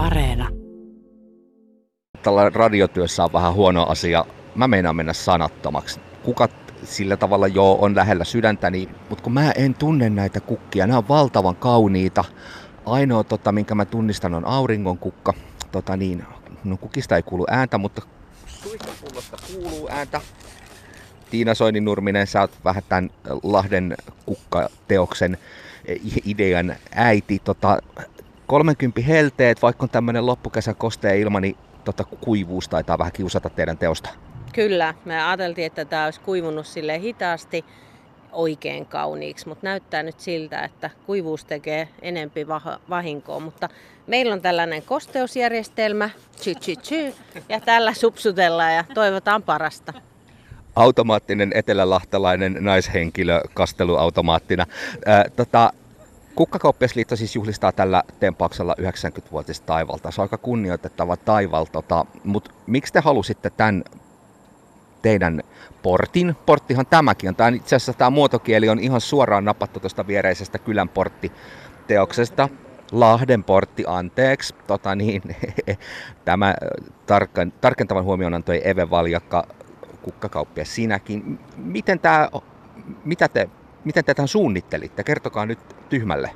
Areena. Tällä radiotyössä on vähän huono asia. Mä meinaan mennä sanattomaksi. Kukat sillä tavalla jo on lähellä sydäntäni, mutta kun mä en tunne näitä kukkia, nämä on valtavan kauniita. Ainoa, tota, minkä mä tunnistan, on auringon kukka. Tota, niin, no kukista ei kuulu ääntä, mutta suihkapullosta kuuluu ääntä. Tiina Soininurminen, sä oot vähän tämän Lahden kukkateoksen idean äiti. Tota, 30 helteet, vaikka on tämmöinen loppukesän kostea ilma, niin tota, kuivuus taitaa vähän kiusata teidän teosta. Kyllä, me ajateltiin, että tämä olisi kuivunut sille hitaasti oikein kauniiksi, mutta näyttää nyt siltä, että kuivuus tekee enempi vahinkoa. Mutta meillä on tällainen kosteusjärjestelmä, tsy, tsy, tsy, ja tällä supsutellaan ja toivotaan parasta. Automaattinen etelälahtalainen naishenkilö kasteluautomaattina. Ää, tota, Kukkakauppiasliitto siis juhlistaa tällä tempauksella 90-vuotista taivalta. Se on aika kunnioitettava taival, tota, mutta miksi te halusitte tämän teidän portin? Porttihan tämäkin on. Tämä itse asiassa tämä muotokieli on ihan suoraan napattu tuosta viereisestä kylän porttiteoksesta. Lahden portti, anteeksi. Tota niin, tämä tarkan, tarkentavan huomioon antoi Eve Valjakka, kukkakauppias sinäkin. Miten tämä, mitä te Miten te tämän suunnittelitte? Kertokaa nyt tyhmälle.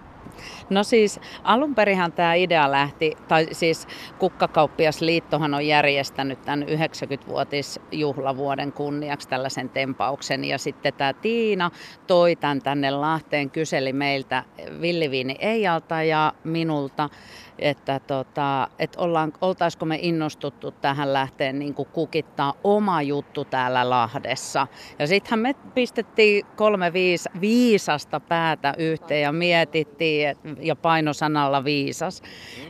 No siis alunperihan tämä idea lähti, tai siis Kukkakauppiasliittohan on järjestänyt tämän 90-vuotisjuhlavuoden kunniaksi tällaisen tempauksen. Ja sitten tämä Tiina toi tämän tänne Lahteen, kyseli meiltä Villiviini Eijalta ja minulta, että, tota, että ollaan, oltaisiko me innostuttu tähän lähteen niin kuin kukittaa oma juttu täällä Lahdessa. Ja sittenhän me pistettiin kolme viis, viisasta päätä yhteen ja mietittiin, et, ja painosanalla viisas,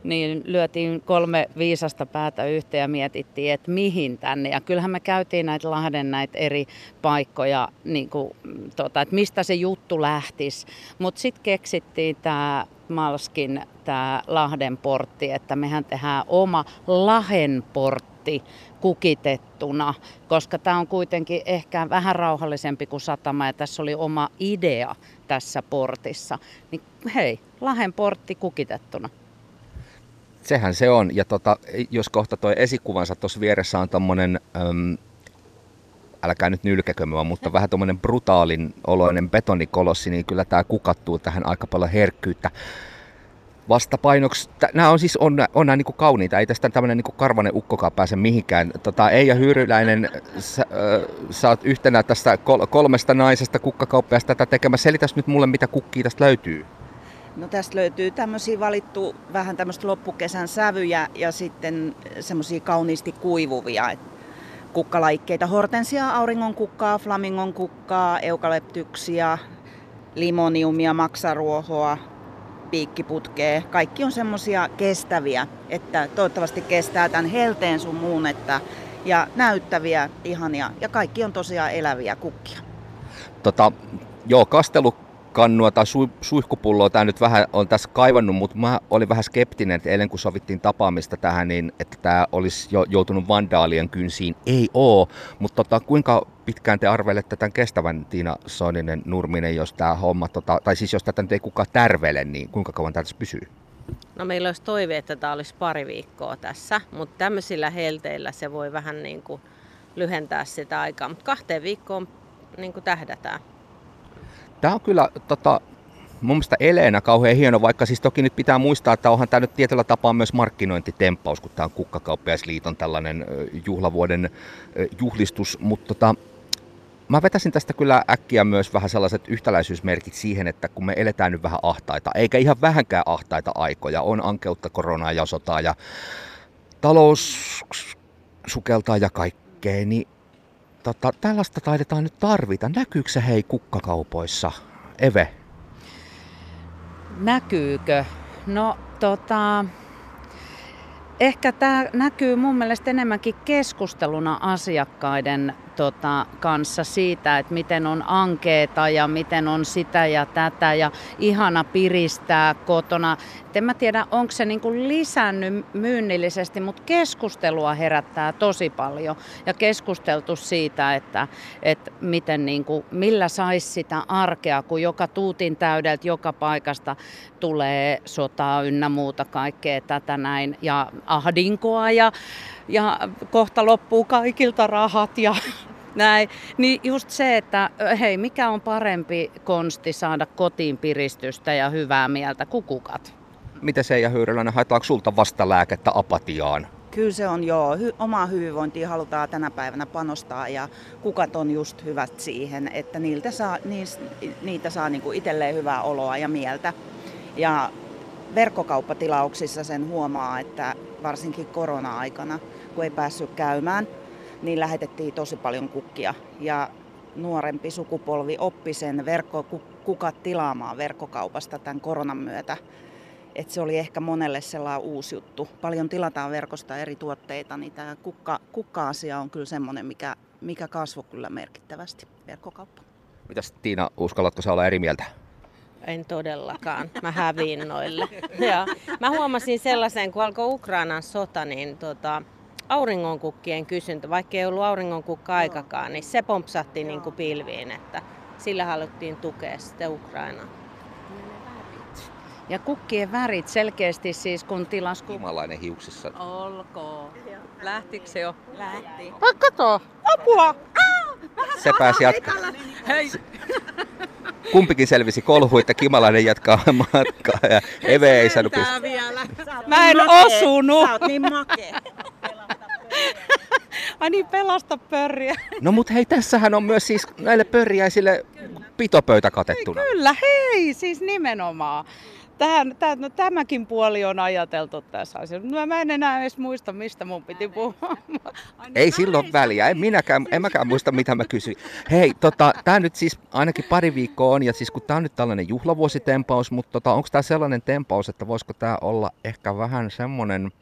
niin lyötiin kolme viisasta päätä yhteen ja mietittiin, että mihin tänne. Ja kyllähän me käytiin näitä Lahden näitä eri paikkoja, niin kuin, tota, että mistä se juttu lähtisi. Mutta sitten keksittiin tämä Malskin tämä Lahden portti, että mehän tehdään oma Lahen portti kukitettuna, koska tämä on kuitenkin ehkä vähän rauhallisempi kuin satama ja tässä oli oma idea tässä portissa. Niin hei, Lahen portti kukitettuna. Sehän se on. Ja tota, jos kohta tuo esikuvansa tuossa vieressä on tuommoinen älkää nyt nylkäkö mutta vähän tuommoinen brutaalin oloinen betonikolossi, niin kyllä tämä kukattuu tähän aika paljon herkkyyttä vastapainoksi. Nämä on siis on, on nämä niin kuin kauniita, ei tästä tämmöinen niin karvanen ukkokaan pääse mihinkään. Tota, Eija Hyyryläinen, sä, äh, sä oot yhtenä tästä kol- kolmesta naisesta kukkakauppiasta tätä tekemässä. Selitäs nyt mulle, mitä kukkia tästä löytyy. No tästä löytyy tämmöisiä valittu vähän tämmöistä loppukesän sävyjä ja sitten semmoisia kauniisti kuivuvia kukkalaikkeita. Hortensia, auringon kukkaa, flamingon kukkaa, eukalyptyksia, limoniumia, maksaruohoa, piikkiputkea. Kaikki on semmoisia kestäviä, että toivottavasti kestää tämän helteen sun muun, että, ja näyttäviä, ihania. Ja kaikki on tosiaan eläviä kukkia. Tota, joo, kastelu kannua tai su, suihkupulloa tämä nyt vähän on tässä kaivannut, mutta mä olin vähän skeptinen, että eilen kun sovittiin tapaamista tähän, niin että tämä olisi jo joutunut vandaalien kynsiin. Ei oo, mutta tota, kuinka pitkään te arvelette tämän kestävän Tiina Soininen Nurminen, jos tämä homma, tota, tai siis jos tätä nyt ei kukaan tärvele, niin kuinka kauan tässä pysyy? No meillä olisi toive, että tämä olisi pari viikkoa tässä, mutta tämmöisillä helteillä se voi vähän niin kuin lyhentää sitä aikaa, mutta kahteen viikkoon niin kuin tähdätään. Tämä on kyllä tota, mun mielestä eleenä kauhean hieno, vaikka siis toki nyt pitää muistaa, että onhan tämä nyt tietyllä tapaa myös markkinointitemppaus, kun tämä on Kukkakauppiaisliiton tällainen juhlavuoden juhlistus, mutta tota, mä vetäisin tästä kyllä äkkiä myös vähän sellaiset yhtäläisyysmerkit siihen, että kun me eletään nyt vähän ahtaita, eikä ihan vähänkään ahtaita aikoja, on ankeutta, koronaa ja sotaa ja talous sukeltaa ja kaikkea, niin tota, tällaista taidetaan nyt tarvita. Näkyykö se hei kukkakaupoissa? Eve? Näkyykö? No tota, ehkä tämä näkyy mun mielestä enemmänkin keskusteluna asiakkaiden tota, kanssa siitä, että miten on ankeeta ja miten on sitä ja tätä ja ihana piristää kotona. Et en mä tiedä, onko se niinku lisännyt myynnillisesti, mutta keskustelua herättää tosi paljon ja keskusteltu siitä, että, että miten niinku, millä saisi sitä arkea, kun joka tuutin täydeltä joka paikasta tulee sotaa ynnä muuta kaikkea tätä näin ja ahdinkoa ja, ja kohta loppuu kaikilta rahat ja näin. Niin just se, että hei, mikä on parempi konsti saada kotiin piristystä ja hyvää mieltä kuin kukat? Miten se ja Hyyryläinen, haetaanko sulta vastalääkettä apatiaan? Kyllä se on joo. Hy- omaa hyvinvointia halutaan tänä päivänä panostaa ja kukat on just hyvät siihen, että niiltä saa, niis, niitä saa niinku itselleen hyvää oloa ja mieltä. Ja verkkokauppatilauksissa sen huomaa, että varsinkin korona-aikana, kun ei päässyt käymään, niin lähetettiin tosi paljon kukkia. Ja nuorempi sukupolvi oppi sen verkkokukat tilaamaan verkkokaupasta tämän koronan myötä. Et se oli ehkä monelle sellainen uusi juttu. Paljon tilataan verkosta eri tuotteita, niin tämä kukka, kukka-asia on kyllä semmoinen, mikä, mikä kasvoi kyllä merkittävästi, verkkokauppa. Mitäs Tiina, uskallatko sä olla eri mieltä? En todellakaan. Mä häviin noille. Ja mä huomasin sellaisen, kun alkoi Ukrainan sota, niin tota, auringonkukkien kysyntä, vaikka ei ollut auringonkukka aikakaan, niin se pompsahti niin kuin pilviin, että sillä haluttiin tukea sitten Ukrainaa. Ja kukkien värit selkeästi siis kun tilas kuk... Kimalainen hiuksissa. Olkoon. Lähtikö se jo? Lähti. Ai kato! Apua! Se pääsi jatkaa. Hei! Kumpikin selvisi kolhu, että Kimalainen jatkaa matkaa ja Eve ei saanut pistää. vielä. Mä en osunut. Sä oot niin makea. Ai niin, pelasta pörriä. No mut hei, tässähän on myös siis näille pörjäisille pitopöytä katettuna. Kyllä, hei, siis nimenomaan. Tähän, täh, no, tämäkin puoli on ajateltu tässä asiassa. No, mä en enää edes muista, mistä mun piti puhua. Ai, Ei no, silloin väliä, en minäkään, en mäkään muista mitä mä kysyin. Hei, tota, tää nyt siis ainakin pari viikkoa on, ja siis kun tää on nyt tällainen juhlavuositempaus, mutta tota, onko tää sellainen tempaus, että voisiko tää olla ehkä vähän semmonen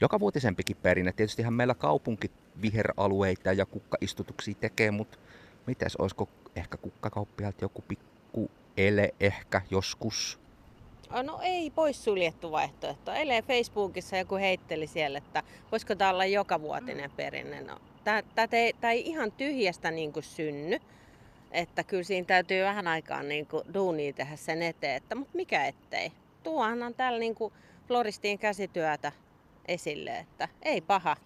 joka vuotisempikin perinne. Tietystihän meillä kaupunki viheralueita ja kukkaistutuksia tekee, mutta mites, olisiko ehkä kukkakauppialta joku pikku ele ehkä joskus? No ei poissuljettu vaihtoehto. Eilen Facebookissa joku heitteli siellä, että voisiko tämä olla joka vuotinen perinne. No, tämä ei ihan tyhjästä niin kuin synny. Että kyllä siinä täytyy vähän aikaa niin kuin duunia tehdä sen eteen, että, mutta mikä ettei. Tuohan on täällä niin kuin floristiin käsityötä esille, että ei paha.